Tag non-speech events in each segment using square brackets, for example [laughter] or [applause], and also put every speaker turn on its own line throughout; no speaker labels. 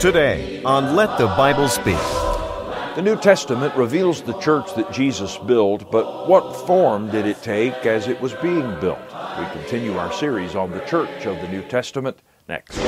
Today on Let the Bible Speak.
The New Testament reveals the church that Jesus built, but what form did it take as it was being built? We continue our series on the church of the New Testament next.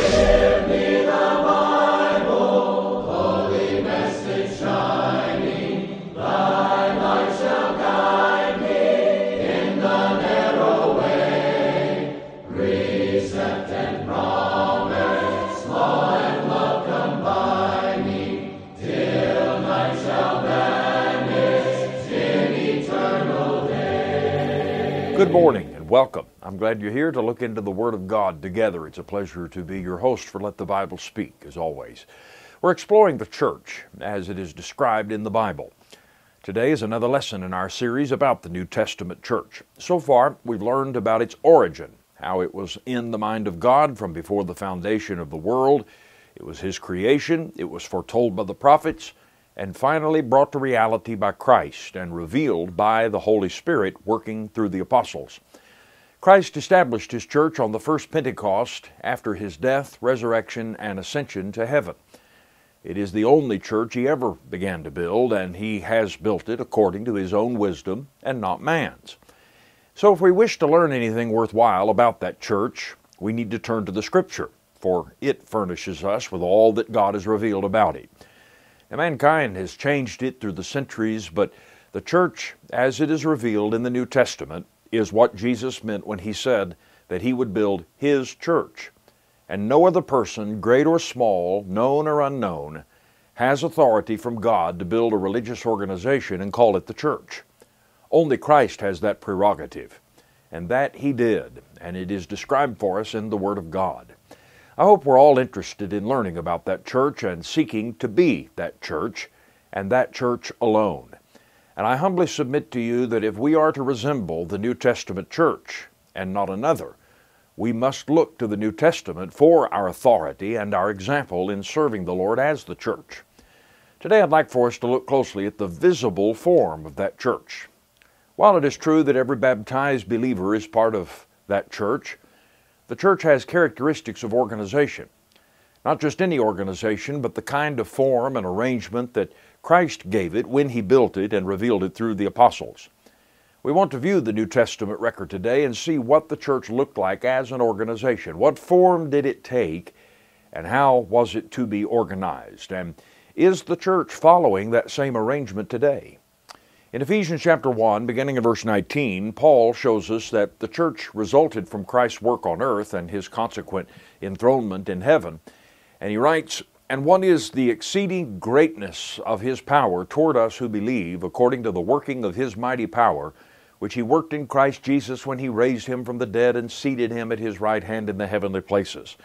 Good morning and welcome. I'm glad you're here to look into the Word of God together. It's a pleasure to be your host for Let the Bible Speak, as always. We're exploring the church as it is described in the Bible. Today is another lesson in our series about the New Testament church. So far, we've learned about its origin, how it was in the mind of God from before the foundation of the world. It was His creation, it was foretold by the prophets, and finally brought to reality by Christ and revealed by the Holy Spirit working through the apostles. Christ established his church on the first Pentecost after his death, resurrection, and ascension to heaven. It is the only church he ever began to build, and he has built it according to his own wisdom and not man's. So, if we wish to learn anything worthwhile about that church, we need to turn to the Scripture, for it furnishes us with all that God has revealed about it. Now, mankind has changed it through the centuries, but the church, as it is revealed in the New Testament, is what Jesus meant when he said that he would build his church. And no other person, great or small, known or unknown, has authority from God to build a religious organization and call it the church. Only Christ has that prerogative. And that he did, and it is described for us in the Word of God. I hope we're all interested in learning about that church and seeking to be that church and that church alone. And I humbly submit to you that if we are to resemble the New Testament church and not another, we must look to the New Testament for our authority and our example in serving the Lord as the church. Today I'd like for us to look closely at the visible form of that church. While it is true that every baptized believer is part of that church, the church has characteristics of organization. Not just any organization, but the kind of form and arrangement that Christ gave it when He built it and revealed it through the apostles. We want to view the New Testament record today and see what the church looked like as an organization. What form did it take, and how was it to be organized? And is the church following that same arrangement today? In Ephesians chapter 1, beginning in verse 19, Paul shows us that the church resulted from Christ's work on earth and his consequent enthronement in heaven. And he writes, And what is the exceeding greatness of his power toward us who believe, according to the working of his mighty power, which he worked in Christ Jesus when he raised him from the dead and seated him at his right hand in the heavenly places?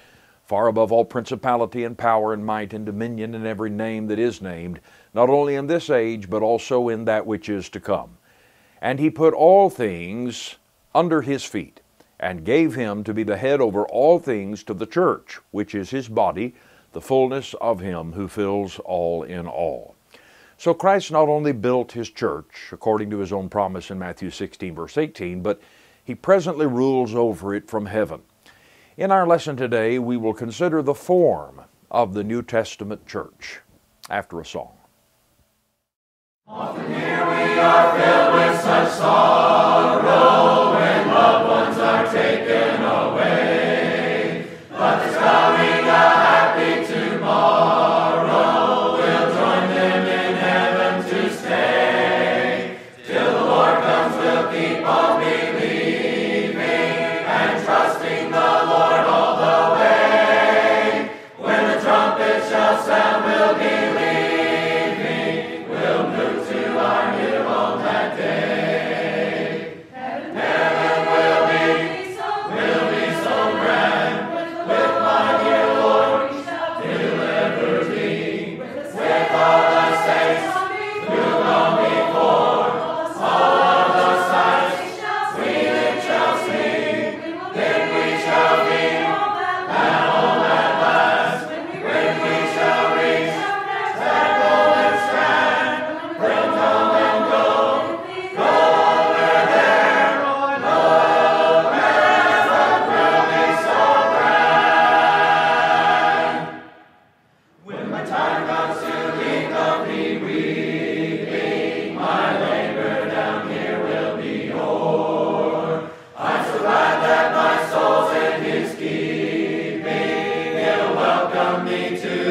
far above all principality and power and might and dominion and every name that is named, not only in this age, but also in that which is to come. And he put all things under his feet, and gave him to be the head over all things to the church, which is his body, the fullness of him who fills all in all. So Christ not only built his church, according to his own promise in Matthew 16, verse 18, but he presently rules over it from heaven. In our lesson today, we will consider the form of the New Testament church after a song.
Often here we are filled with such sorrow when loved ones are taken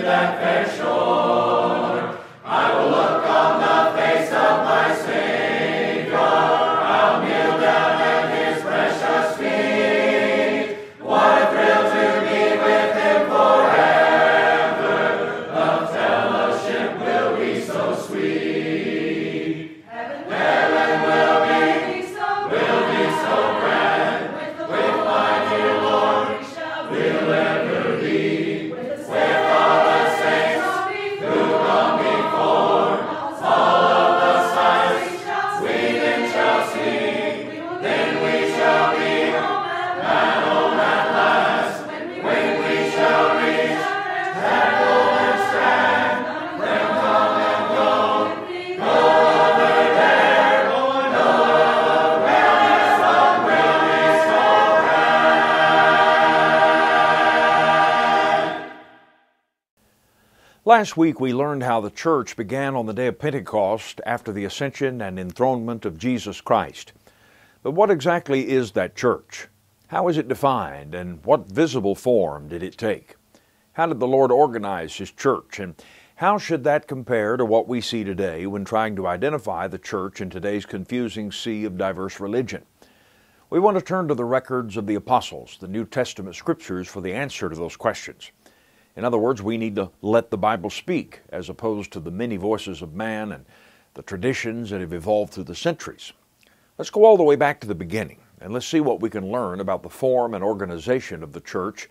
that fair shore. Last
week we learned how the church began on the day of Pentecost after the ascension and enthronement of Jesus Christ. But what exactly is that church? How is it defined and what visible form did it take? How did the Lord organize His church and how should that compare to what we see today when trying to identify the church in today's confusing sea of diverse religion? We want to turn to the records of the apostles, the New Testament scriptures, for the answer to those questions. In other words, we need to let the Bible speak as opposed to the many voices of man and the traditions that have evolved through the centuries. Let's go all the way back to the beginning and let's see what we can learn about the form and organization of the church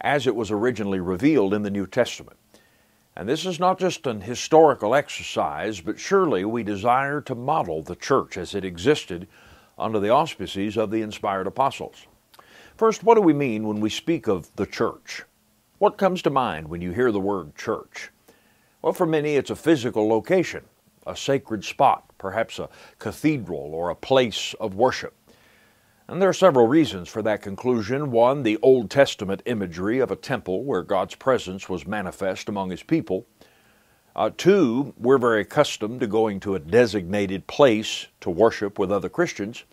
as it was originally revealed in the New Testament. And this is not just an historical exercise, but surely we desire to model the church as it existed under the auspices of the inspired apostles. First, what do we mean when we speak of the church? What comes to mind when you hear the word church? Well, for many, it's a physical location, a sacred spot, perhaps a cathedral or a place of worship. And there are several reasons for that conclusion. One, the Old Testament imagery of a temple where God's presence was manifest among His people. Uh, two, we're very accustomed to going to a designated place to worship with other Christians.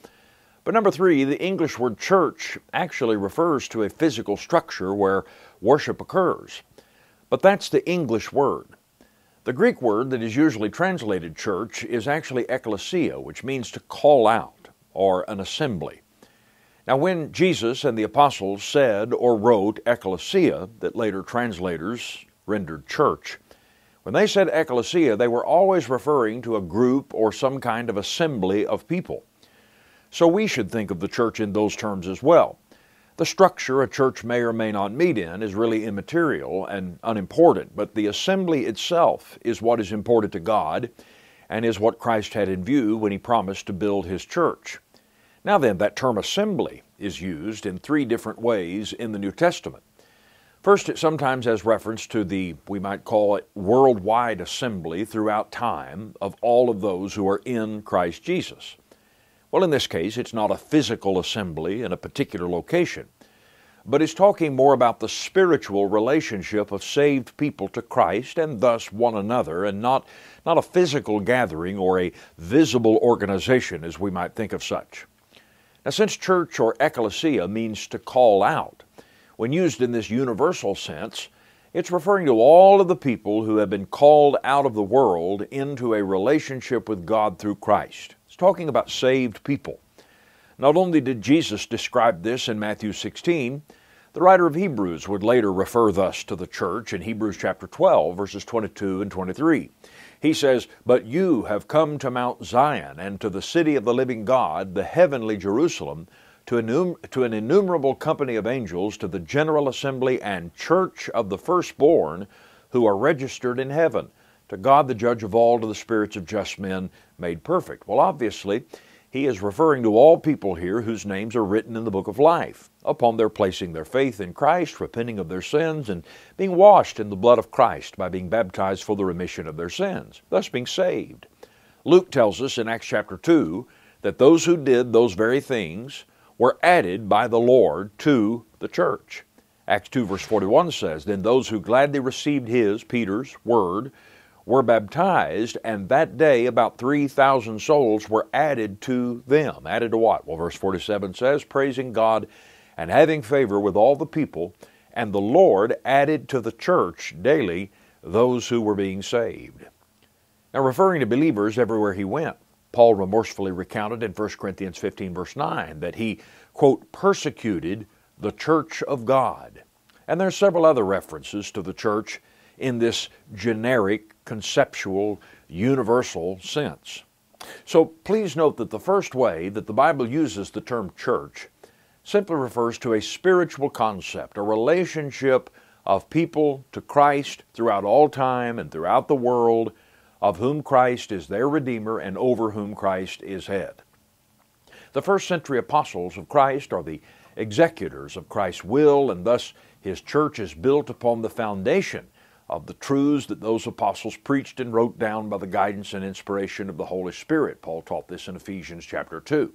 But number three, the English word church actually refers to a physical structure where worship occurs. But that's the English word. The Greek word that is usually translated church is actually ekklesia, which means to call out or an assembly. Now, when Jesus and the apostles said or wrote ekklesia, that later translators rendered church, when they said ekklesia, they were always referring to a group or some kind of assembly of people. So we should think of the church in those terms as well. The structure a church may or may not meet in is really immaterial and unimportant, but the assembly itself is what is important to God and is what Christ had in view when he promised to build his church. Now then, that term assembly is used in three different ways in the New Testament. First, it sometimes has reference to the, we might call it, worldwide assembly throughout time of all of those who are in Christ Jesus. Well, in this case, it's not a physical assembly in a particular location, but it's talking more about the spiritual relationship of saved people to Christ and thus one another, and not, not a physical gathering or a visible organization as we might think of such. Now, since church or ecclesia means to call out, when used in this universal sense, it's referring to all of the people who have been called out of the world into a relationship with God through Christ. It's talking about saved people. Not only did Jesus describe this in Matthew 16, the writer of Hebrews would later refer thus to the church in Hebrews chapter 12, verses 22 and 23. He says, But you have come to Mount Zion and to the city of the living God, the heavenly Jerusalem, to, to an innumerable company of angels, to the general assembly and church of the firstborn who are registered in heaven, to God the judge of all, to the spirits of just men made perfect. Well, obviously, he is referring to all people here whose names are written in the book of life, upon their placing their faith in Christ, repenting of their sins, and being washed in the blood of Christ by being baptized for the remission of their sins, thus being saved. Luke tells us in Acts chapter 2 that those who did those very things were added by the Lord to the church. Acts 2 verse 41 says, Then those who gladly received his, Peter's, word, were baptized, and that day about 3,000 souls were added to them. Added to what? Well, verse 47 says, Praising God and having favor with all the people, and the Lord added to the church daily those who were being saved. Now, referring to believers everywhere he went, Paul remorsefully recounted in 1 Corinthians 15, verse 9, that he, quote, persecuted the church of God. And there are several other references to the church in this generic, conceptual, universal sense. So please note that the first way that the Bible uses the term church simply refers to a spiritual concept, a relationship of people to Christ throughout all time and throughout the world, of whom Christ is their Redeemer and over whom Christ is head. The first century apostles of Christ are the executors of Christ's will, and thus his church is built upon the foundation of the truths that those apostles preached and wrote down by the guidance and inspiration of the Holy Spirit. Paul taught this in Ephesians chapter 2.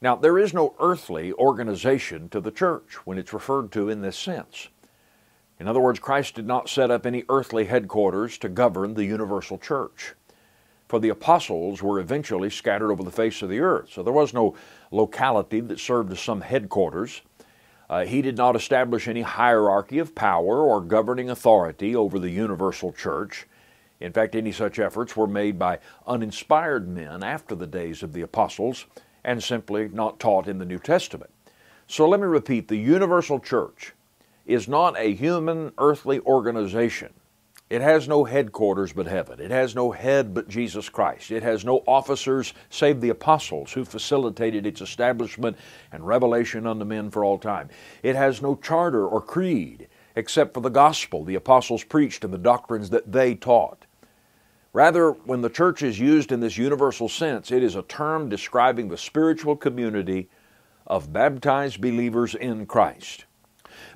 Now, there is no earthly organization to the church when it's referred to in this sense. In other words, Christ did not set up any earthly headquarters to govern the universal church. For the apostles were eventually scattered over the face of the earth, so there was no locality that served as some headquarters. Uh, he did not establish any hierarchy of power or governing authority over the universal church. In fact, any such efforts were made by uninspired men after the days of the apostles and simply not taught in the New Testament. So let me repeat the universal church is not a human earthly organization. It has no headquarters but heaven. It has no head but Jesus Christ. It has no officers save the apostles who facilitated its establishment and revelation unto men for all time. It has no charter or creed except for the gospel the apostles preached and the doctrines that they taught. Rather, when the church is used in this universal sense, it is a term describing the spiritual community of baptized believers in Christ.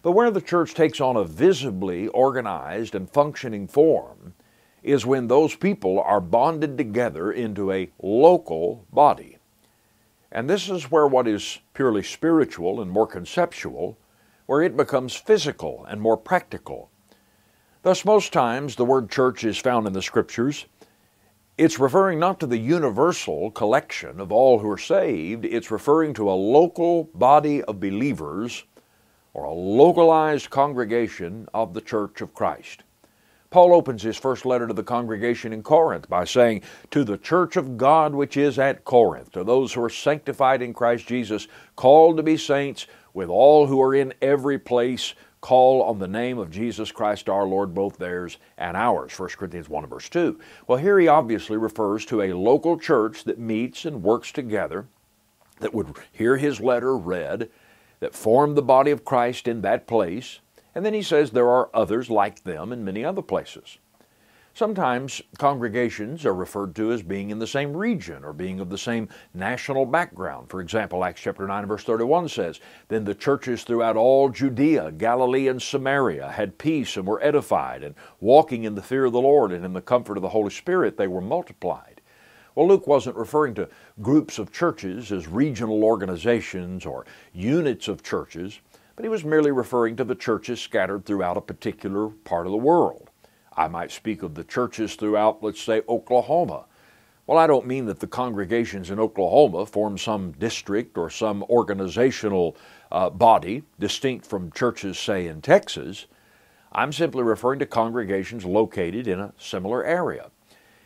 But where the church takes on a visibly organized and functioning form is when those people are bonded together into a local body. And this is where what is purely spiritual and more conceptual, where it becomes physical and more practical. Thus, most times the word church is found in the Scriptures. It's referring not to the universal collection of all who are saved, it's referring to a local body of believers or a localized congregation of the Church of Christ. Paul opens his first letter to the congregation in Corinth by saying, To the church of God which is at Corinth, to those who are sanctified in Christ Jesus, called to be saints, with all who are in every place, call on the name of Jesus Christ our Lord, both theirs and ours. 1 Corinthians 1 verse 2. Well, here he obviously refers to a local church that meets and works together, that would hear his letter read, that formed the body of Christ in that place, and then he says there are others like them in many other places. Sometimes congregations are referred to as being in the same region or being of the same national background. For example, Acts chapter 9 verse 31 says, Then the churches throughout all Judea, Galilee, and Samaria had peace and were edified, and walking in the fear of the Lord and in the comfort of the Holy Spirit, they were multiplied. Well, Luke wasn't referring to groups of churches as regional organizations or units of churches, but he was merely referring to the churches scattered throughout a particular part of the world. I might speak of the churches throughout, let's say, Oklahoma. Well, I don't mean that the congregations in Oklahoma form some district or some organizational uh, body distinct from churches, say, in Texas. I'm simply referring to congregations located in a similar area.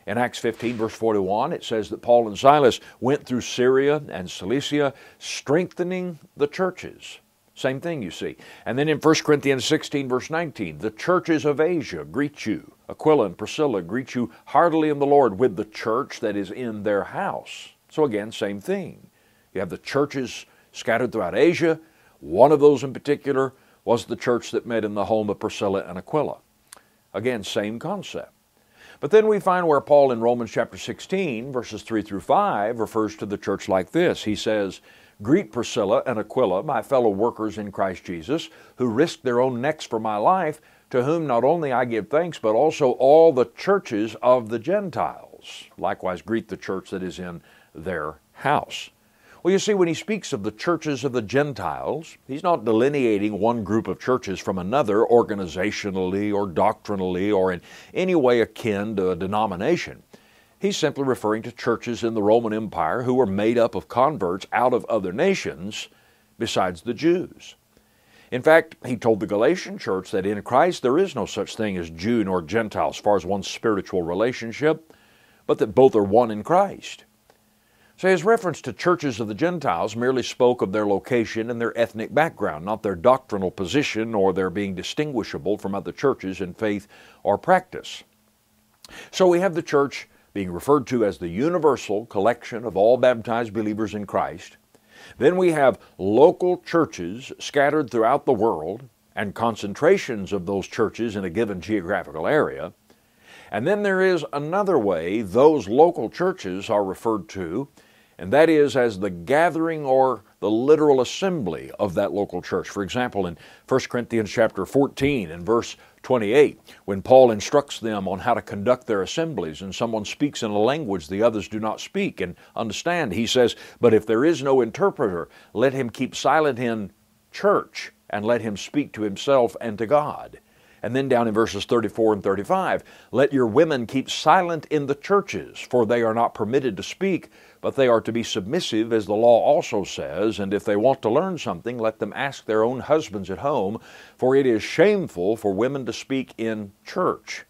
In Acts 15, verse 41, it says that Paul and Silas went through Syria and Cilicia, strengthening the churches. Same thing, you see. And then in 1 Corinthians 16, verse 19, the churches of Asia greet you. Aquila and Priscilla greet you heartily in the Lord with the church that is in their house. So again, same thing. You have the churches scattered throughout Asia. One of those in particular was the church that met in the home of Priscilla and Aquila. Again, same concept. But then we find where Paul in Romans chapter 16, verses 3 through 5, refers to the church like this. He says, Greet Priscilla and Aquila, my fellow workers in Christ Jesus, who risked their own necks for my life, to whom not only I give thanks, but also all the churches of the Gentiles. Likewise, greet the church that is in their house. Well, you see, when he speaks of the churches of the Gentiles, he's not delineating one group of churches from another organizationally or doctrinally or in any way akin to a denomination. He's simply referring to churches in the Roman Empire who were made up of converts out of other nations besides the Jews. In fact, he told the Galatian church that in Christ there is no such thing as Jew nor Gentile as far as one's spiritual relationship, but that both are one in Christ. So his reference to churches of the Gentiles merely spoke of their location and their ethnic background, not their doctrinal position or their being distinguishable from other churches in faith or practice. So we have the church being referred to as the universal collection of all baptized believers in Christ. Then we have local churches scattered throughout the world and concentrations of those churches in a given geographical area. And then there is another way those local churches are referred to and that is as the gathering or the literal assembly of that local church. For example, in 1 Corinthians chapter 14 and verse 28, when Paul instructs them on how to conduct their assemblies, and someone speaks in a language the others do not speak and understand, he says, But if there is no interpreter, let him keep silent in church, and let him speak to himself and to God. And then down in verses 34 and 35, let your women keep silent in the churches, for they are not permitted to speak, but they are to be submissive, as the law also says. And if they want to learn something, let them ask their own husbands at home, for it is shameful for women to speak in church.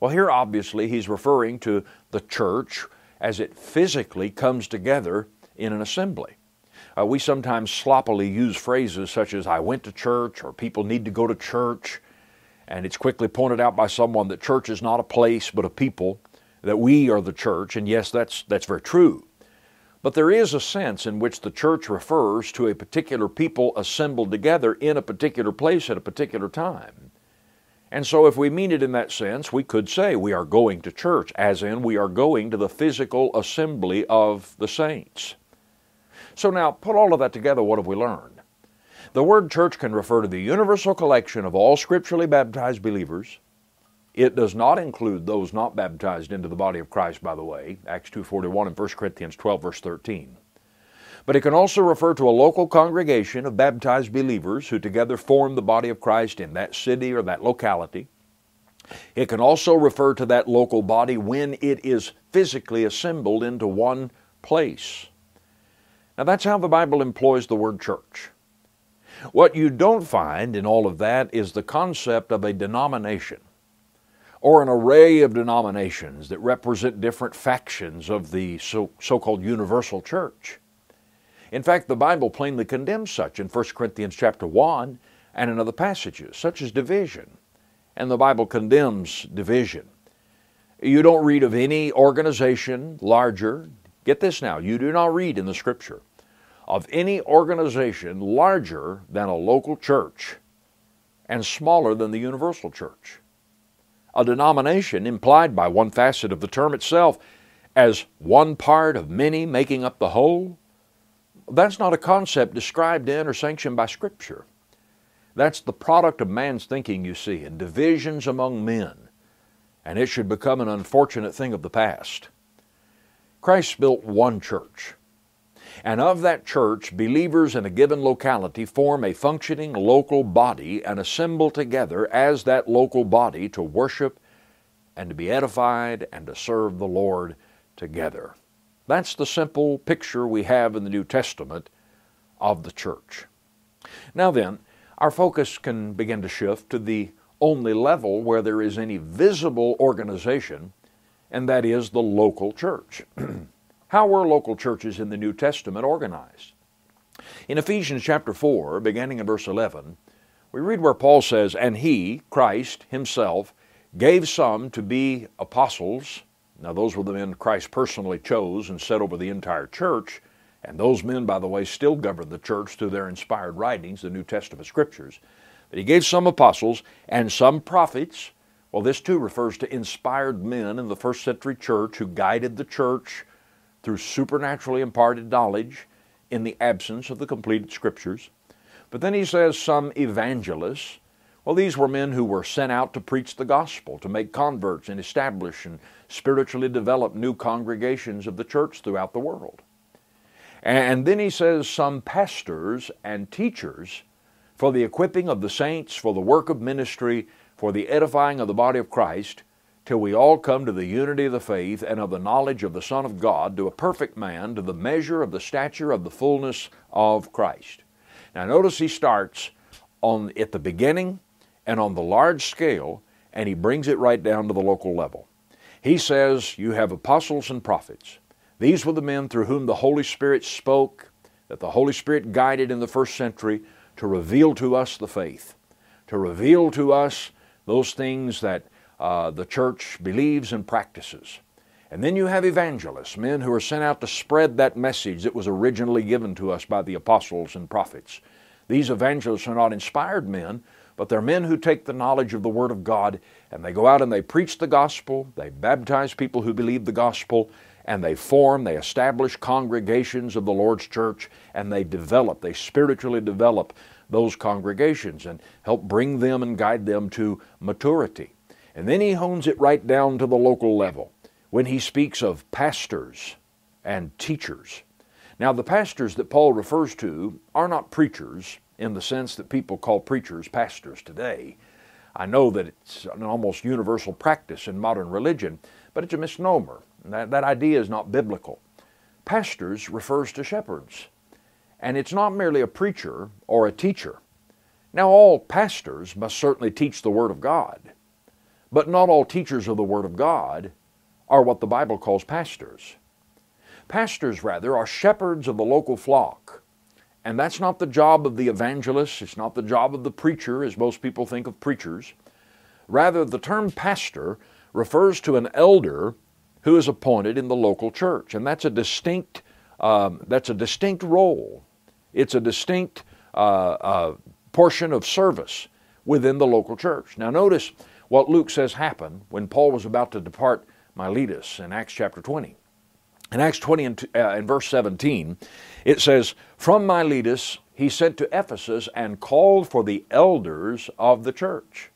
Well, here obviously he's referring to the church as it physically comes together in an assembly. Uh, we sometimes sloppily use phrases such as, I went to church, or people need to go to church. And it's quickly pointed out by someone that church is not a place but a people, that we are the church. And yes, that's, that's very true. But there is a sense in which the church refers to a particular people assembled together in a particular place at a particular time. And so, if we mean it in that sense, we could say we are going to church, as in we are going to the physical assembly of the saints. So, now put all of that together, what have we learned? The word church can refer to the universal collection of all scripturally baptized believers. It does not include those not baptized into the body of Christ, by the way, Acts 2.41 and 1 Corinthians 12, verse 13. But it can also refer to a local congregation of baptized believers who together form the body of Christ in that city or that locality. It can also refer to that local body when it is physically assembled into one place. Now that's how the Bible employs the word church. What you don't find in all of that is the concept of a denomination or an array of denominations that represent different factions of the so called universal church. In fact, the Bible plainly condemns such in 1 Corinthians chapter 1 and in other passages, such as division. And the Bible condemns division. You don't read of any organization larger, get this now, you do not read in the Scripture of any organization larger than a local church and smaller than the universal church. A denomination implied by one facet of the term itself as one part of many making up the whole, that's not a concept described in or sanctioned by Scripture. That's the product of man's thinking, you see, and divisions among men, and it should become an unfortunate thing of the past. Christ built one church and of that church, believers in a given locality form a functioning local body and assemble together as that local body to worship and to be edified and to serve the Lord together. That's the simple picture we have in the New Testament of the church. Now then, our focus can begin to shift to the only level where there is any visible organization, and that is the local church. [clears throat] How were local churches in the New Testament organized? In Ephesians chapter 4, beginning in verse 11, we read where Paul says, And he, Christ himself, gave some to be apostles. Now, those were the men Christ personally chose and set over the entire church. And those men, by the way, still govern the church through their inspired writings, the New Testament scriptures. But he gave some apostles and some prophets. Well, this too refers to inspired men in the first century church who guided the church through supernaturally imparted knowledge in the absence of the completed scriptures. But then he says some evangelists. Well, these were men who were sent out to preach the gospel, to make converts and establish and spiritually develop new congregations of the church throughout the world. And then he says some pastors and teachers for the equipping of the saints, for the work of ministry, for the edifying of the body of Christ, till we all come to the unity of the faith and of the knowledge of the Son of God, to a perfect man, to the measure of the stature of the fullness of Christ. Now, notice he starts on at the beginning and on the large scale, and he brings it right down to the local level. He says, You have apostles and prophets. These were the men through whom the Holy Spirit spoke, that the Holy Spirit guided in the first century to reveal to us the faith, to reveal to us those things that uh, the church believes and practices. And then you have evangelists, men who are sent out to spread that message that was originally given to us by the apostles and prophets. These evangelists are not inspired men, but they're men who take the knowledge of the Word of God and they go out and they preach the gospel, they baptize people who believe the gospel, and they form, they establish congregations of the Lord's church, and they develop, they spiritually develop those congregations and help bring them and guide them to maturity. And then he hones it right down to the local level when he speaks of pastors and teachers. Now, the pastors that Paul refers to are not preachers in the sense that people call preachers pastors today. I know that it's an almost universal practice in modern religion, but it's a misnomer. That, that idea is not biblical. Pastors refers to shepherds, and it's not merely a preacher or a teacher. Now, all pastors must certainly teach the Word of God, but not all teachers of the Word of God are what the Bible calls pastors. Pastors, rather, are shepherds of the local flock. And that's not the job of the evangelist, it's not the job of the preacher, as most people think of preachers. Rather, the term pastor refers to an elder who is appointed in the local church, and that's a distinct, um, that's a distinct role. It's a distinct uh, uh, portion of service within the local church. Now, notice what Luke says happened when Paul was about to depart Miletus in Acts chapter 20. In Acts 20 and uh, verse 17, it says, From Miletus he sent to Ephesus and called for the elders of the church.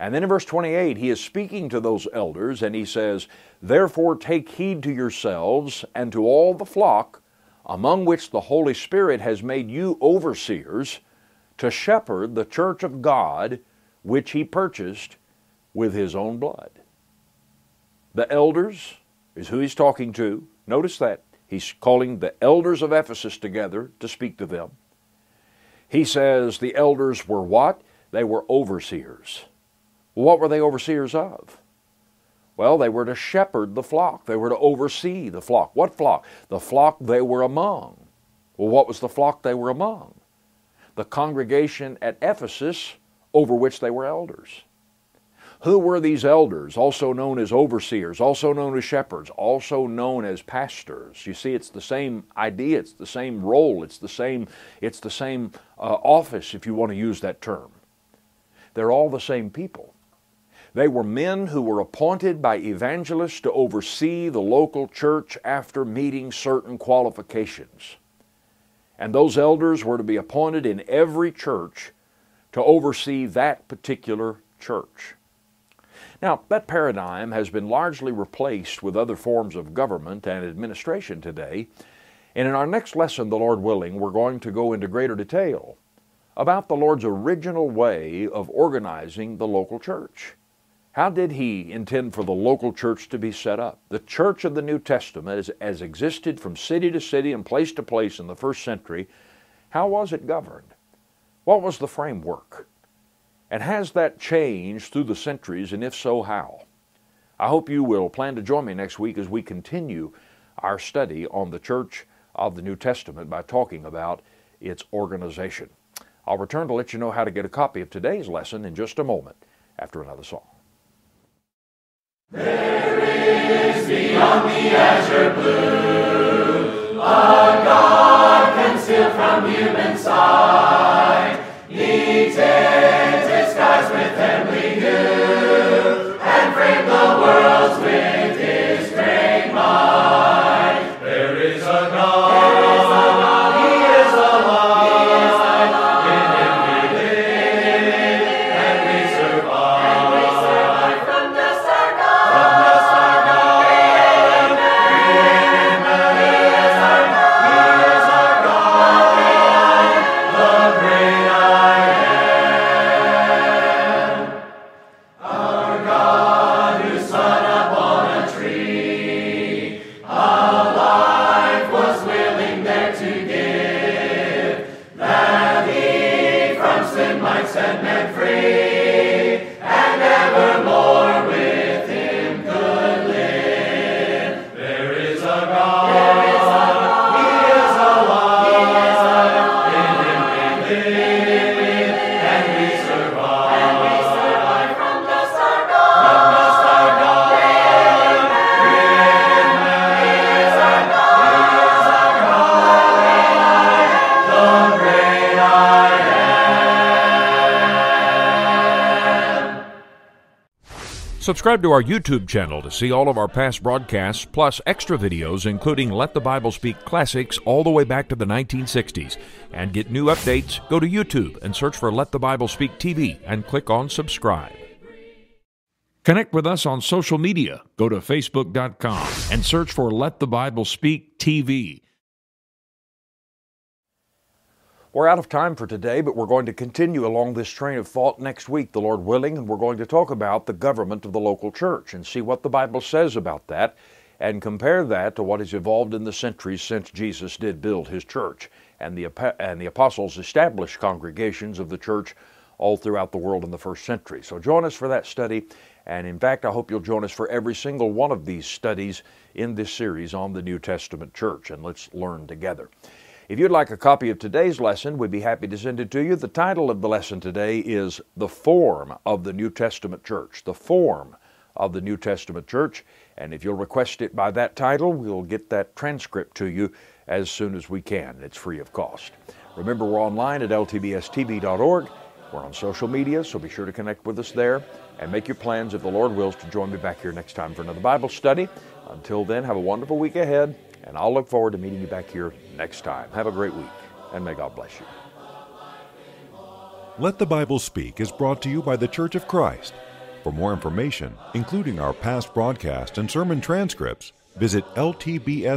And then in verse 28, he is speaking to those elders and he says, Therefore take heed to yourselves and to all the flock among which the Holy Spirit has made you overseers to shepherd the church of God which he purchased with his own blood. The elders is who he's talking to. Notice that. He's calling the elders of Ephesus together to speak to them. He says the elders were what? They were overseers. What were they overseers of? Well, they were to shepherd the flock. They were to oversee the flock. What flock? The flock they were among. Well, what was the flock they were among? The congregation at Ephesus over which they were elders. Who were these elders, also known as overseers, also known as shepherds, also known as pastors? You see, it's the same idea, it's the same role, it's the same, it's the same uh, office, if you want to use that term. They're all the same people. They were men who were appointed by evangelists to oversee the local church after meeting certain qualifications. And those elders were to be appointed in every church to oversee that particular church. Now, that paradigm has been largely replaced with other forms of government and administration today. And in our next lesson, the Lord willing, we're going to go into greater detail about the Lord's original way of organizing the local church. How did He intend for the local church to be set up? The church of the New Testament, as, existed from city to city and place to place in the first century, how was it governed? What was the framework? And has that changed through the centuries, and if so, how? I hope you will plan to join me next week as we continue our study on the Church of the New Testament by talking about its organization. I'll return to let you know how to get a copy of today's lesson in just a moment after another song.
There is beyond the azure blue a God concealed from human sight.
Subscribe to our YouTube channel to see all of our past broadcasts, plus extra videos, including Let the Bible Speak classics all the way back to the 1960s. And get new updates, go to YouTube and search for Let the Bible Speak TV and click on subscribe. Connect with us on social media. Go to Facebook.com and search for Let the Bible Speak TV. We're out of time for today, but we're going to continue along this train of thought next week, the Lord willing, and we're going to talk about the government of the local church and see what the Bible says about that and compare that to what has evolved in the centuries since Jesus did build his church and the, and the apostles established congregations of the church all throughout the world in the first century. So join us for that study, and in fact, I hope you'll join us for every single one of these studies in this series on the New Testament church, and let's learn together. If you'd like a copy of today's lesson, we'd be happy to send it to you. The title of the lesson today is The Form of the New Testament Church. The Form of the New Testament Church. And if you'll request it by that title, we'll get that transcript to you as soon as we can. It's free of cost. Remember, we're online at ltbstv.org. We're on social media, so be sure to connect with us there and make your plans, if the Lord wills, to join me back here next time for another Bible study. Until then, have a wonderful week ahead and I'll look forward to meeting you back here next time. Have a great week, and may God bless you.
Let the Bible Speak is brought to you by the Church of Christ. For more information, including our past broadcast and sermon transcripts, visit ltbstv.org.